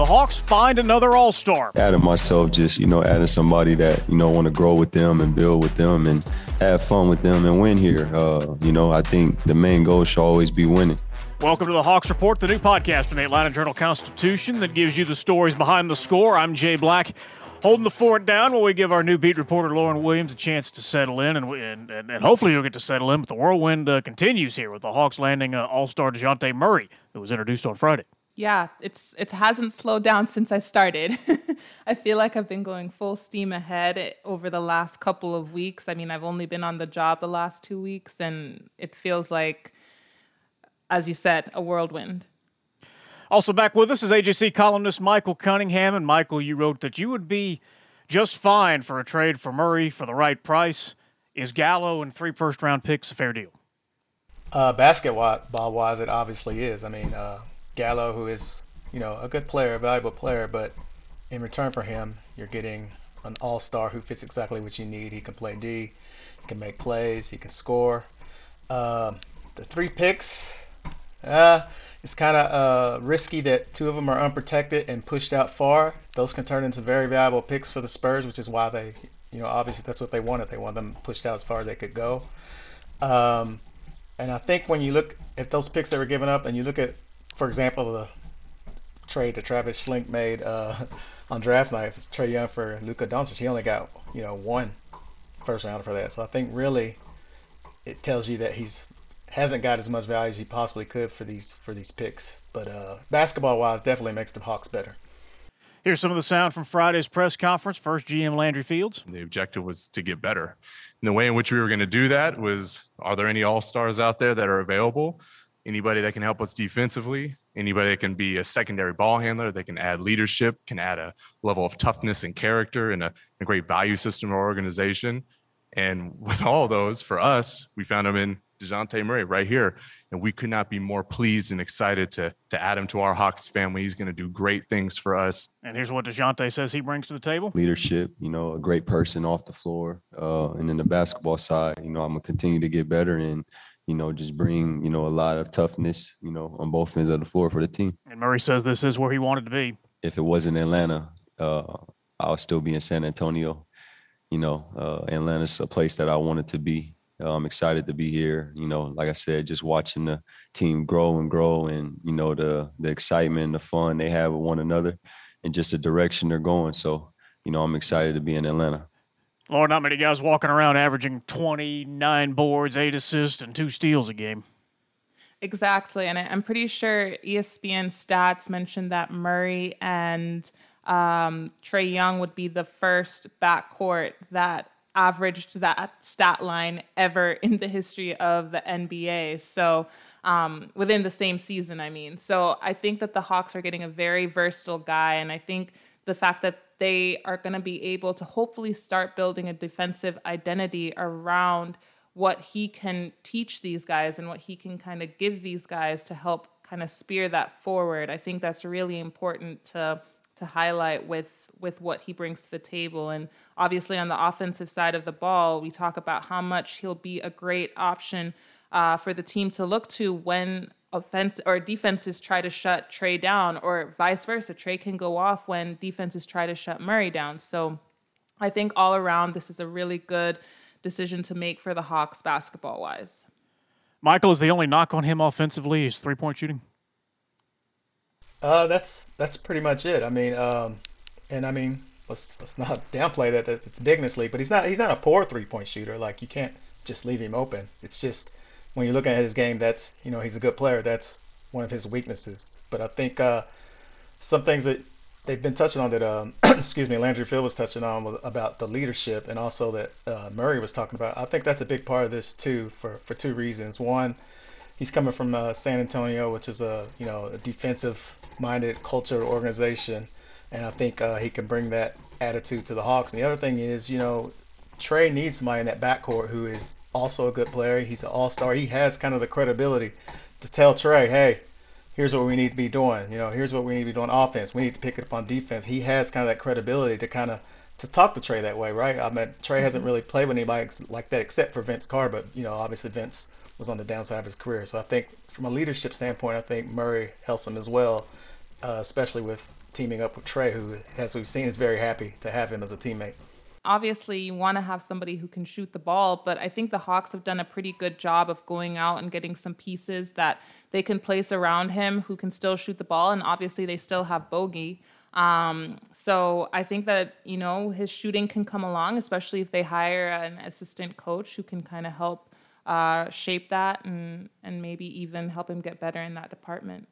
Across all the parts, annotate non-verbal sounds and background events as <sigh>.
The Hawks find another All Star. adding myself just you know adding somebody that you know want to grow with them and build with them and have fun with them and win here uh, you know i think the main goal should always be winning Welcome to the Hawks Report, the new podcast from the Atlanta Journal Constitution that gives you the stories behind the score. I'm Jay Black, holding the fort down while we give our new beat reporter Lauren Williams a chance to settle in, and we- and, and, and hopefully you'll get to settle in. But the whirlwind uh, continues here with the Hawks landing uh, All Star Dejounte Murray, who was introduced on Friday. Yeah, it's it hasn't slowed down since I started. <laughs> I feel like I've been going full steam ahead over the last couple of weeks. I mean, I've only been on the job the last 2 weeks and it feels like as you said, a whirlwind. Also back with us is AJC columnist Michael Cunningham. And Michael, you wrote that you would be just fine for a trade for Murray for the right price. Is Gallo and three first round picks a fair deal? Uh, basketball wise, it obviously is. I mean, uh, Gallo, who is you know a good player, a valuable player, but in return for him, you're getting an all-star who fits exactly what you need. He can play D, he can make plays, he can score. Um, the three picks, uh, it's kind of uh, risky that two of them are unprotected and pushed out far. Those can turn into very valuable picks for the Spurs, which is why they, you know, obviously that's what they wanted. They wanted them pushed out as far as they could go. Um, and I think when you look at those picks that were given up, and you look at, for example, the trade that Travis Schlenk made uh, <laughs> on draft night, Trae Young for Luka Doncic, he only got you know one first rounder for that. So I think really it tells you that he's hasn't got as much value as he possibly could for these for these picks. But uh, basketball wise, definitely makes the Hawks better. Here's some of the sound from Friday's press conference. First, GM Landry Fields. The objective was to get better. And the way in which we were going to do that was are there any all stars out there that are available? Anybody that can help us defensively? Anybody that can be a secondary ball handler, that can add leadership, can add a level of toughness and character and a, a great value system or organization. And <laughs> with all those, for us, we found him in Dejounte Murray right here. And we could not be more pleased and excited to, to add him to our Hawks family. He's going to do great things for us. And here's what Dejounte says he brings to the table. leadership you know a great person off the floor uh, and then the basketball side you know i'm gonna continue to get better and you know just bring you know a lot of toughness you know on both ends of the floor for the team And Murray says this is where he wanted to be. if it wasn't Atlanta, uh, I'll still be in San Antonio. You know, uh, Atlanta's a place that I wanted to be. Uh, I'm excited to be here. You know, like I said, just watching the team grow and grow, and you know the the excitement and the fun they have with one another, and just the direction they're going. So, you know, I'm excited to be in Atlanta. Lord, not many guys walking around averaging 29 boards, eight assists, and two steals a game. Exactly. And I'm pretty sure ESPN stats mentioned that Murray and um, Trae Young would be the first backcourt that averaged that stat line ever <laughs> in the history of the NBA. So um, within the same season, I mean. So I think that the Hawks are getting a very versatile guy. And I think the fact that they are going to be able to hopefully start building a defensive identity around what he can teach these guys and what he can kind of give these guys to help kind of spear that forward. I think that's really important to to highlight with with what he brings to the table and obviously on the offensive side of the ball we talk about how much he'll be a great option uh, for the team to look to when offense or defenses try to shut Trae down or vice versa Trae can go off when defenses try to shut Murray down so I think all around this is a really good decision to make for the Hawks basketball wise. Michael is the only knock on him offensively is three point shooting. Uh, that's that's pretty much it. I mean, um, and I mean, let's let's not <laughs> downplay that, that it's big in this league, but he's not he's not a poor three point shooter. Like you can't just leave him open. It's just when you're looking at his game, that's you know he's a good player. That's one of his weaknesses. But I think uh, some things that they've been touching on that um, <clears throat> excuse me Landry Field was touching on about the leadership and also that uh, Murray was talking about. I think that's a big part of this too for for two reasons. One, he's coming from uh, San Antonio, which is a you know a defensive minded culture organization, and I think uh, he can bring that attitude to the Hawks. And the other thing is, you know, trae needs somebody in that backcourt who is also a good player. He's an all star. He has kind of the credibility to tell Trae, hey, here's what we need to be doing. You know, here's what we need to be doing offense. We need to pick it up on defense. He has kind of that credibility to kind of to talk to Trae that way, right? I mean, Trae hasn't really played with anybody like that except for Vince Carter, but you know, obviously Vince was on the downside of his career. So I think from a leadership standpoint, I think Murray helps him as well, uh, especially with teaming up with Trae, who, as we've seen, is very happy to have him as a teammate. Obviously, you want to have somebody who can shoot the ball, but I think the Hawks have done a pretty good job of going out and getting some pieces that they can place around him who can still shoot the ball. And obviously, they still have Bogi. Um, so I think that, you know, his shooting can come along, especially if they hire an assistant coach who can kind of help uh, shape that and, and maybe even help him get better in that department.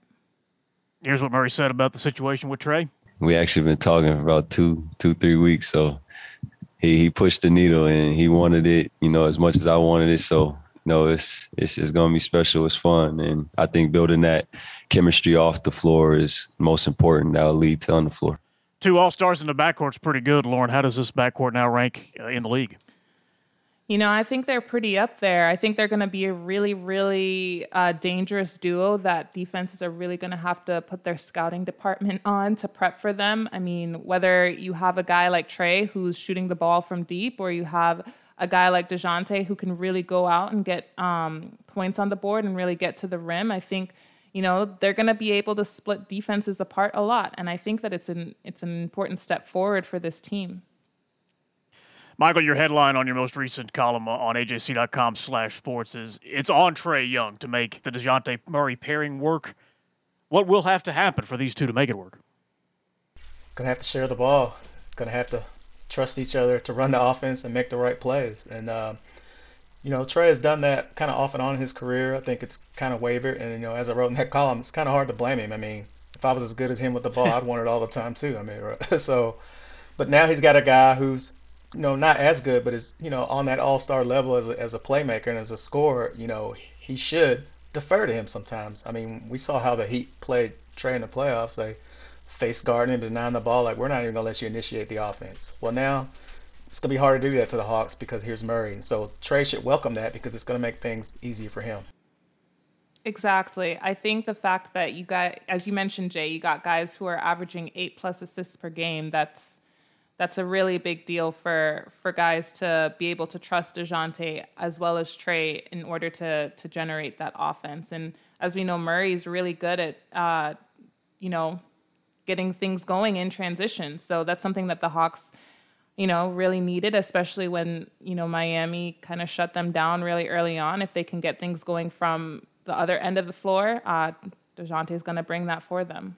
Here's what Murray said about the situation with Trae. We actually been talking for about two, two, three weeks. So he he pushed the needle and he wanted it, you know, as much as I wanted it. So you know, it's it's it's gonna be special. It's fun, and I think building that chemistry off the floor is most important. That'll lead to on the floor. Two All Stars in the backcourt's pretty good, Lauren. How does this backcourt now rank in the league? You know, I think they're pretty up there. I think they're going to be a really, really uh, dangerous duo that defenses are really going to have to put their scouting department <laughs> on to prep for them. I mean, whether you have a guy like Trae who's shooting the ball from deep, or you have a guy like Dejounte who can really go out and get um, points on the board and really get to the rim, I think you know they're going to be able to split defenses apart a lot, and I think that it's an it's an important step forward for this team. Michael, your headline on your most recent column on AJC.com slash sports is it's on Trae Young to make the Dejounte Murray pairing work. What will have to happen for these two to make it work? Gonna have to share the ball. Gonna have to trust each other to run the offense and make the right plays. And, uh, you know, Trae has done that kind of off and on in his career. I think it's kind of wavered. And, you know, as I wrote in that column, it's kind of hard to blame him. I mean, if I was as good as him with the ball, I'd want it all the time too. I mean, <laughs> so, but now he's got a guy who's you know, not as good, but is, you know, on that all star level as a, as a playmaker and as a scorer, you know, he should defer to him sometimes. I mean, we saw how the Heat played Trae in the playoffs. They face guarding denying the ball, like, we're not even going to let you initiate the offense. Well, now it's going to be hard to do that to the Hawks because here's Murray. And so Trae should welcome that because it's going to make things easier for him. Exactly. I think the fact that you got, as you mentioned, Jay, you got guys who are averaging eight plus assists per game. That's that's a really big deal for for guys to be able to trust Dejounte as well as Trae in order to to generate that offense. And as we know, Murray's really good at uh, you know getting things going in transition. So that's something that the Hawks you know really needed, especially when you know Miami kind of shut them down really early on. If they can get things going from the other end of the floor, uh, Dejounte is going to bring that for them.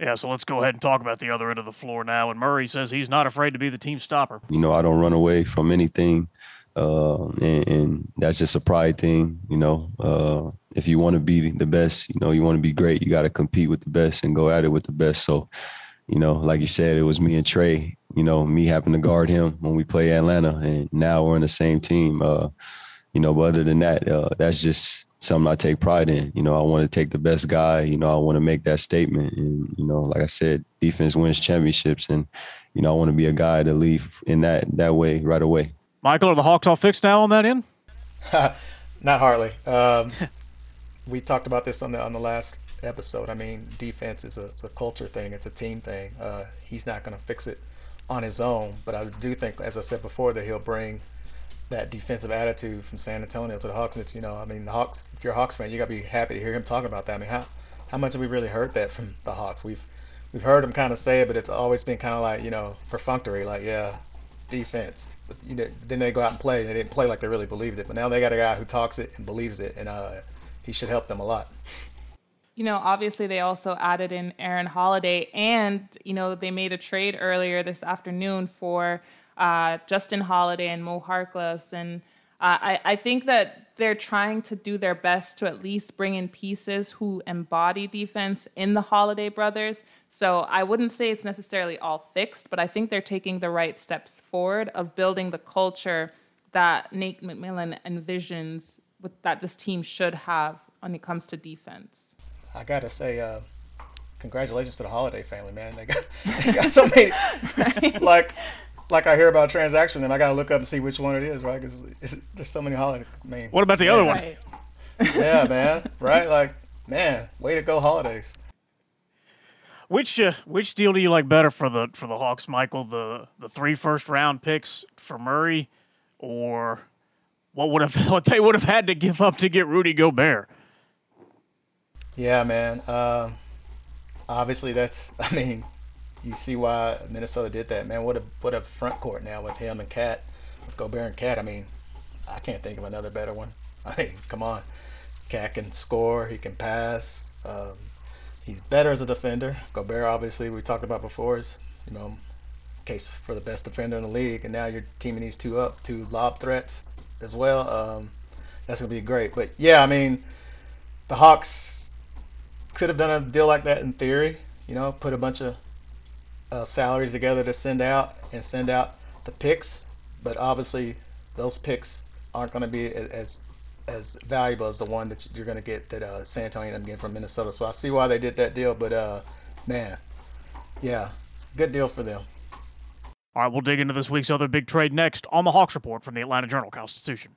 Yeah, so let's go ahead and talk about the other end of the floor now. And Murray says he's not afraid to be the team stopper. You know, I don't run away from anything. Uh, and, and, that's just a pride thing. You know, uh, if you want to be the best, you know, you want to be great, you got to compete with the best and go at it with the best. So, you know, like you said, it was me and Trae. you know, me having to guard him when we play Atlanta. And now we're in the same team. Uh, you know, but other than that, uh, that's just something I take pride in. You know, I want to take the best guy. You know, I want to make that statement. And you know, like I said, defense wins championships, and you know, I want to be a guy to leave in that that way right away. Michael, are the Hawks all fixed now on that end? <laughs> Not hardly. Um, <laughs> we talked about this on the on the last episode. I mean, defense is a, it's a culture thing. It's a team thing. Uh, he's not going to fix it on his own, but I do think, as I said before, that he'll bring that defensive attitude from San Antonio to the Hawks. It's, you know, I mean, the Hawks. If you're a Hawks fan, you got to be happy to hear him talking about that. I mean, how how much have we really heard that from the Hawks? We've we've heard him kind of say it, but it's always been kind of like you know perfunctory, like yeah, defense. But you know, then they go out and play, and they didn't play like they really believed it. But now they got a guy who talks it and believes it, and uh, he should help them a lot. You know, obviously they also added in Aaron Holiday, and you know they made a trade earlier this afternoon for uh, Justin Holiday and Mo Harkless, and uh, I, I think that they're trying to do their best to at least bring in pieces who embody defense in the Holiday brothers. So I wouldn't say it's necessarily all fixed, but I think they're taking the right steps forward of building the culture that Nate McMillan envisions with, that this team should have when it comes to defense. I gotta say, uh, congratulations to the Holiday family, man. They got, <laughs> they got so many, right? <laughs> like like I hear about a transaction, and I gotta look up and see which one it is, right? Because there's so many holiday. I mean, what about the other one? yeah, <laughs> man. Right? Like, man, way to go, holidays. Which uh, which deal do you like better for the for the Hawks, Michael? The the three first round picks for Murray, or what would have <laughs> what they would have had to give up to get Rudy Gobert? Yeah, man. Um, obviously, that's. <laughs> I mean, you see why Minnesota did that, man. What a what a front court now with him and KAT, with Gobert and KAT. I mean, I can't think of another better one. <laughs> I mean, come on, KAT can score, he can pass. Um, he's better as a defender. Gobert, obviously, we talked about before, is you know, case for the best defender in the league, and now you're teaming these two up, two lob threats as well. Um, that's gonna be great. But yeah, I mean, the Hawks could have done a deal like that in theory. You know, put a bunch of uh, salaries together to send out and send out the picks, but obviously those picks aren't going to be as as valuable as the one that you're going to get that uh, San Antonio ended up getting from Minnesota. So I see why they did that deal, but uh, man, yeah, good deal for them. All right, we'll dig into this week's other big trade next on the Hawks Report from the Atlanta Journal Constitution.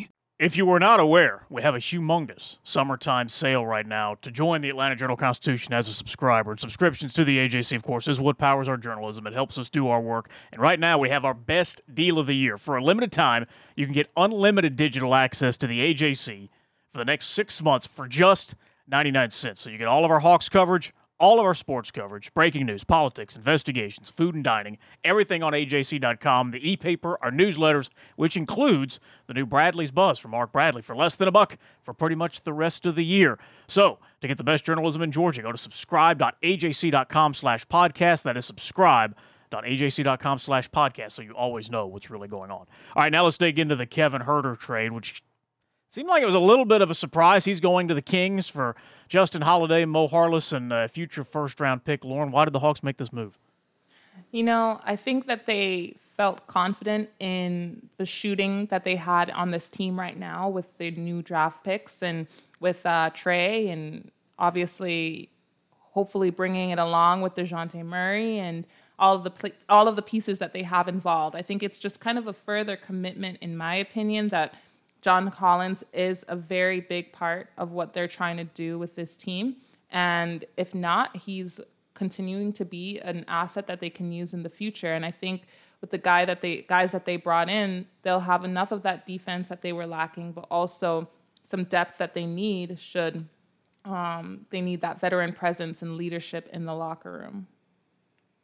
If you were not aware, we have a humongous summertime sale right now. To join the Atlanta Journal Constitution as a subscriber, and subscriptions to the AJC, of course, is what powers our journalism. It helps us do our work. And right now, we have our best deal of the year. For a limited time, you can get unlimited digital access to the AJC for the next six months for just 99 cents. So you get all of our Hawks coverage all of our sports coverage, breaking news, politics, investigations, food and dining, everything on AJC.com, the e paper, our newsletters, which includes the new Bradley's Buzz from Mark Bradley for less than a buck for pretty much the rest of the year. So, to get the best journalism in Georgia, go to subscribe.ajc.com slash podcast. That is subscribe.ajc.com slash podcast so you always know what's really going on. All right, now let's dig into the Kevin Huerter trade, which seemed like it was a little bit of a surprise. He's going to the Kings for – Justin Holiday, Mo Harkless, and a future first round pick. Lauren, why did the Hawks make this move? You know, I think that they felt confident in the shooting that they had on this team right now with the new draft picks and with uh, Trae, and obviously, hopefully, bringing it along with Dejounte Murray and all of the pl- all of the pieces that they have involved. I think it's just kind of a further commitment, in my opinion, that John Collins is a very big part of what they're trying to do with this team. And if not, he's continuing to be an asset that they can use in the future. And I think with the guy that they guys that they brought in, they'll have enough of that defense that they were lacking, but also some depth that they need should um, they need that veteran presence and leadership in the locker room.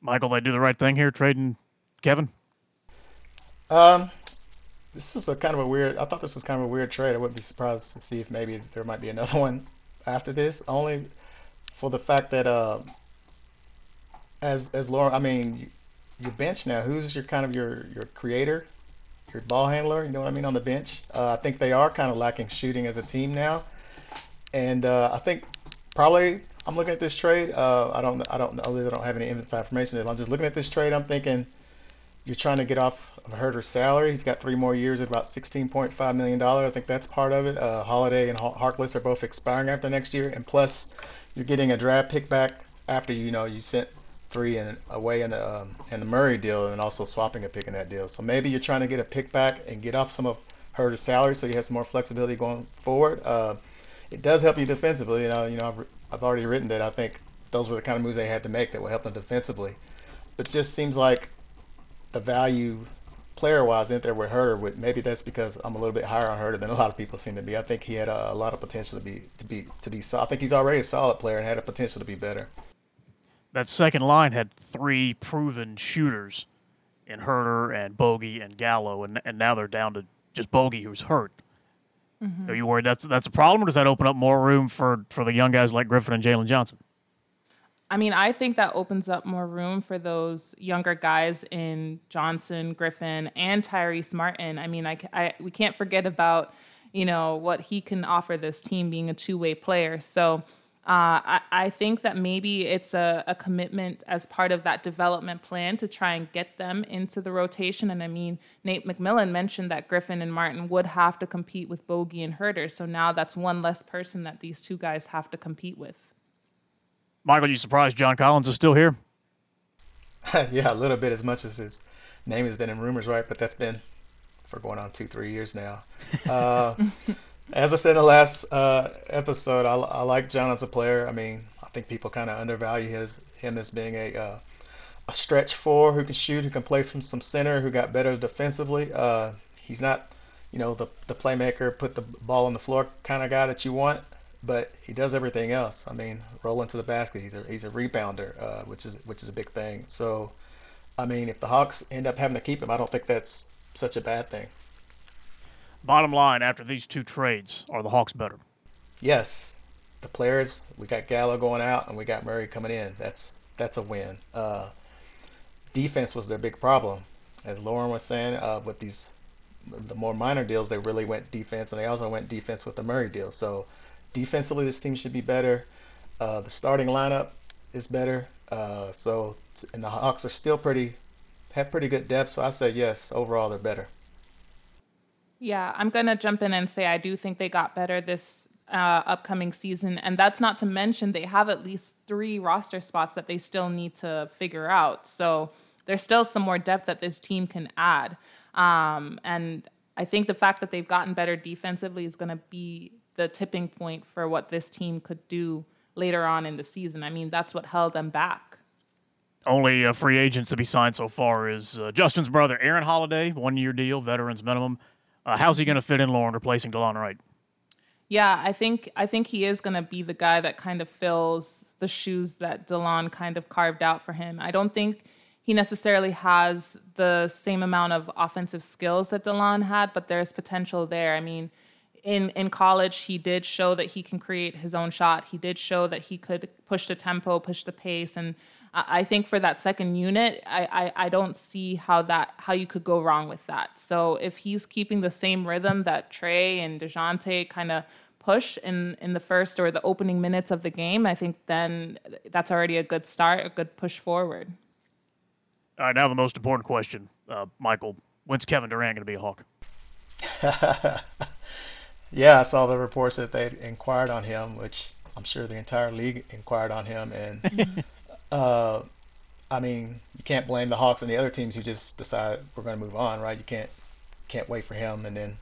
Michael, did they do the right thing here, trading Kevin. Um, this was a kind of a weird. I thought this was kind of a weird trade. I wouldn't be surprised to see if maybe there might be another <laughs> one after this. Only for the fact that uh, as as Lauren, I mean, your bench now. Who's your kind of your your creator, your ball handler? You know what I mean on the bench. Uh, I think they are kind of lacking shooting as a team now, and uh, I think probably I'm looking at this trade. Uh, I don't I don't know. I don't have any inside information. If I'm just looking at this trade, I'm thinking you're trying to get off of Huerter's salary. He's got three more years at about $16.5 million. I think that's part of it. Uh, Holiday and Harkless are both expiring after next year. And plus, you're getting a draft pick back after you know you sent three away in the um, in the Murray deal, and also swapping a pick in that deal. So maybe you're trying to get a pick back and get off some of Huerter's salary, so you have some more flexibility going forward. Uh, it does help you defensively. You know, you know, I've, I've already written that I think those were the kind of moves they had to make that will help them defensively. But just seems like the value player wise in there with Huerter. With maybe that's because I'm a little bit higher on Huerter than a lot of people seem to be. I think he had a, a lot of potential to be to be to be. So I think he's already a solid player and had a potential to be better. That second line had three proven shooters in Huerter and Bogi and Gallo, and and now they're down to just Bogi who's hurt. Mm-hmm. Are you worried that's that's a problem, or does that open up more room for for the young guys like Griffin and Jalen Johnson? I mean, I think that opens up more room for those younger guys in Johnson, Griffin, and Tyrese Martin. I mean, I, I we can't forget about you know what he can offer this team being a two-way player. So. Uh, I, I, think that maybe it's a, a, commitment as part of that development plan to try and get them into the rotation. And I mean, Nate McMillan mentioned that Griffin and Martin would have to compete with Bogi and Huerter. So now that's one less person that these two guys have to compete with. Michael, you surprised John Collins is still here? <laughs> yeah, a little bit as much as his name has been in rumors, right? But that's been for going on two, three years now. Uh, <laughs> as I said in the last uh, episode, I, I, like John as a player. I mean, I think people kind of undervalue his him as being a uh, a stretch four who can shoot, who can play from some center, who got better defensively. Uh, he's not, you know, the the playmaker, put the ball on the floor kind of guy that you want but he does everything else. I mean, roll into the basket. He's a he's a rebounder, uh, which is which is a big thing. So, I mean, if the Hawks end up having to keep him, I don't think that's such a bad thing. Bottom line, after these two trades, are the Hawks better? Yes, the players. We got Gallo going out, and we got Murray coming in. That's that's a win. Uh, defense was their big problem, as Lauren was saying. Uh, with these the more minor deals, they really went defense, and they also went defense with the Murray deal. So defensively, this team should be better. Uh, the starting lineup is better. Uh, so, and the Hawks are still pretty, have pretty good depth. So I say yes, overall they're better. Yeah, I'm gonna jump in and say I do think they got better this uh, upcoming season, and that's not to mention they have at least three roster spots that they still need to figure out. So there's still some more depth that this team can add. Um, and I think the fact that they've gotten better defensively is going to be the tipping point for what this team could do later on in the season. I mean, that's what held them back. Only uh, free agents to be signed so far is uh, Justin's brother, Aaron Holiday, one year deal, veterans minimum. Uh, how's he going to fit in, Lauren, replacing Delon Wright? Yeah, I think I think he is going to be the guy that kind of fills the shoes that Delon kind of carved out for him. I don't think he necessarily has the same amount of offensive skills that Delon had, but there's potential there. I mean, in in college he did show that he can create his own shot. He did show that he could push the tempo push the pace. And i, I think for that second unit I, I, I don't see how that how you could go wrong with that. So if he's keeping the same rhythm that trae and dejounte kind of push in in the first or the opening minutes of the game i think then that's already a good start a good push forward. All right now the most important question. Uh, michael when's kevin durant going to be a hawk <laughs> Yeah, I saw the reports that they inquired on him, which I'm sure the entire league inquired on him. And <laughs> uh, I mean, you can't blame the Hawks and the other teams who just decide we're going to move on, right? You can't can't wait for him, and then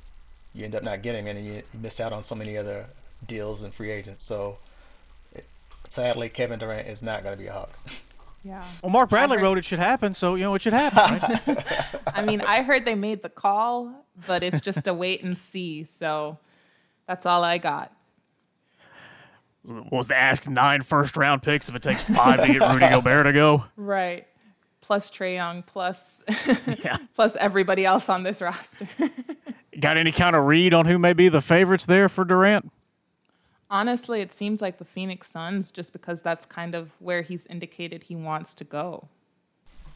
you end up not getting him, and you, you miss out on so many other deals and free agents. So it, sadly, Kevin Durant is not going to be a Hawk. Yeah. Well, Mark Bradley heard... wrote it should happen, so you know it should happen. Right? <laughs> I mean, I heard they made the call, but it's just a wait and see. So that's all I got. Was to ask nine first round picks if it takes five to get Rudy Gobert to go? Right. Plus Trae Young, plus <laughs> yeah. plus everybody else on this roster. <laughs> Got any kind of read on who may be the favorites there for Durant? Honestly, it seems like the Phoenix Suns, just because that's kind of where he's indicated he wants to go.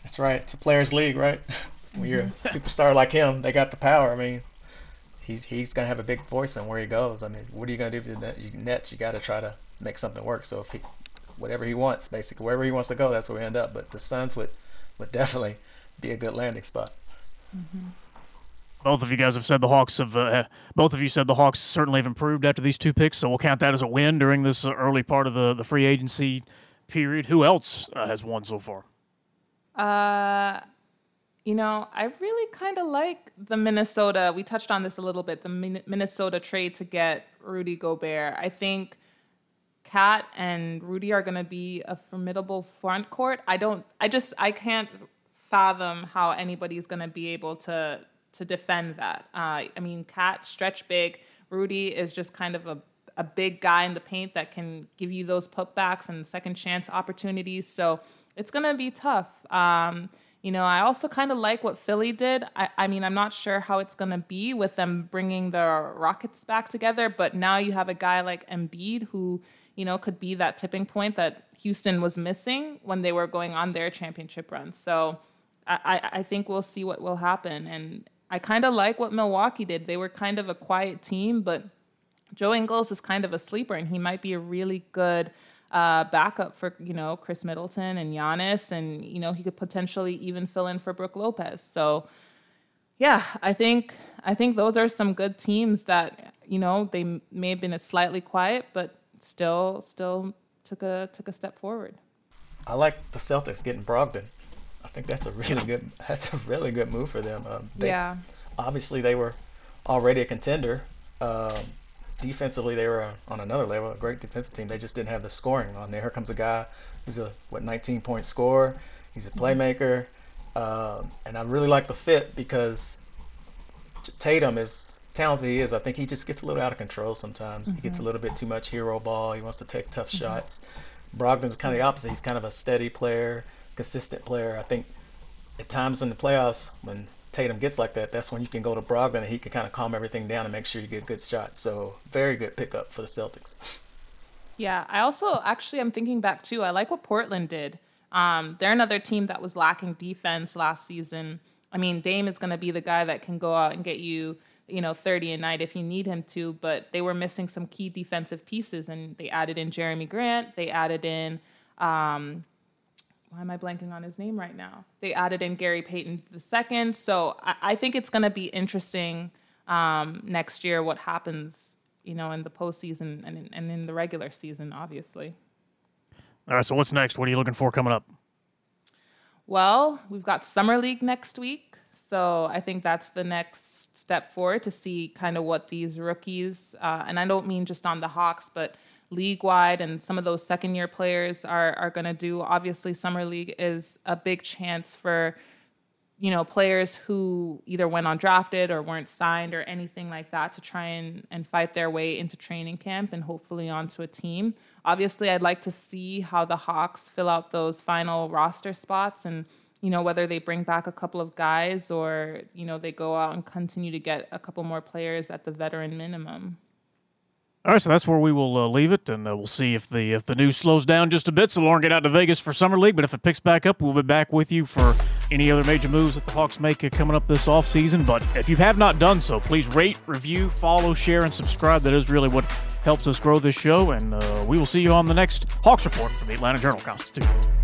That's right. It's a players' league, right? <laughs> When you're a superstar like him, they got the power. I mean, he's he's gonna have a big voice on where he goes. I mean, what are you gonna do with the Nets? You got to try to make something work. So if he, whatever he wants, basically wherever he wants to go, that's where we end up. But the Suns would would <laughs> definitely be a good landing spot. Mm-hmm. Both of you guys have said the Hawks have. Uh, both of you said the Hawks certainly have improved after these two picks, so we'll count that as a win during this uh, early part of the the free agency period. Who else uh, has won so far? Uh, you know, I really kind of like the Minnesota. We touched on this a little bit. The Minnesota trade to get Rudy Gobert. I think KAT and Rudy are going to be a formidable front court. I don't. I just. I can't fathom how anybody's going to be able to to defend that. Uh, I mean, KAT stretch big. Rudy is just kind of a a big guy in the paint that can give you those putbacks and second chance opportunities. So it's going to be tough. Um, you know, I also kind of like what Philly did. I, I mean, I'm not sure how it's going to be with them bringing the Rockets back together, but now you have a guy like Embiid who, you know, could be that tipping point that Houston was missing when they were going on their championship run. So I, I think we'll see what will happen. And I kind of like what Milwaukee did. They were kind of a quiet team, but Joe Ingles is kind of a sleeper, and he might be a really good uh, backup for you know Khris Middleton and Giannis, and you know he could potentially even fill in for Brook Lopez. So yeah, I think I think those are some good teams that you know they may have been a slightly quiet, but still still took a took a step forward. I like the Celtics getting Brogdon. I think that's a really good <laughs> that's a really good move for them. Um, they, yeah. Obviously, they were already a contender. Um, defensively they were on another level, a great defensive team. They just didn't have the scoring on there. Here comes a guy who's a what 19 point scorer. He's a playmaker, um, and I really like the fit because Tatum is talented. He is. I think he just gets a little out of control sometimes. Mm-hmm. He gets a mm-hmm. little bit too much hero ball. He wants to take tough mm-hmm. shots. Brogdon's kind of the opposite. He's kind of a steady player, consistent player. I think at times in the playoffs when Tatum gets like that, that's when you can go to Brogdon and he can kind of calm everything down and make sure you get good shots. So very good pickup for the Celtics. Yeah, I also actually I'm thinking back too. I like what Portland did. Um, they're another team that was lacking defense last season. I mean, Dame is going to be the guy that can go out and get you, you know, 30 a night if you need him to. But they were missing some key defensive pieces, and they added in Jerami Grant. They added in um, why am I blanking on his name right now? They added in Gary Payton the second, so I, I think it's going to be interesting um, next year what happens, you know, in the postseason and in, and in the regular season, obviously. All right. So what's next? What are you looking for coming up? Well, we've got summer league next week, so I think that's the next step forward to see kind of what these rookies, uh, and I don't mean just on the Hawks, but league wide and some of those second year players are are going to do. Obviously, summer league is a big chance for you know players who either went undrafted or weren't signed or anything like that to try and and fight their way into training camp and hopefully onto a team. Obviously, I'd like to see how the Hawks fill out those final roster spots and you know whether they bring back a couple of guys or you know they go out and continue to get a couple more players at the veteran minimum. All right, so that's where we will uh, leave it, and uh, we'll see if the if the news slows down just a bit. So Lauren get out to Vegas for summer league, but if it picks back up, we'll be back with you for any other major moves that the Hawks make uh, coming up this off season. But if you have not done so, please rate, review, follow, share, and subscribe. That is really what helps us grow this show, and uh, we will see you on the next Hawks report from the Atlanta Journal Constitution.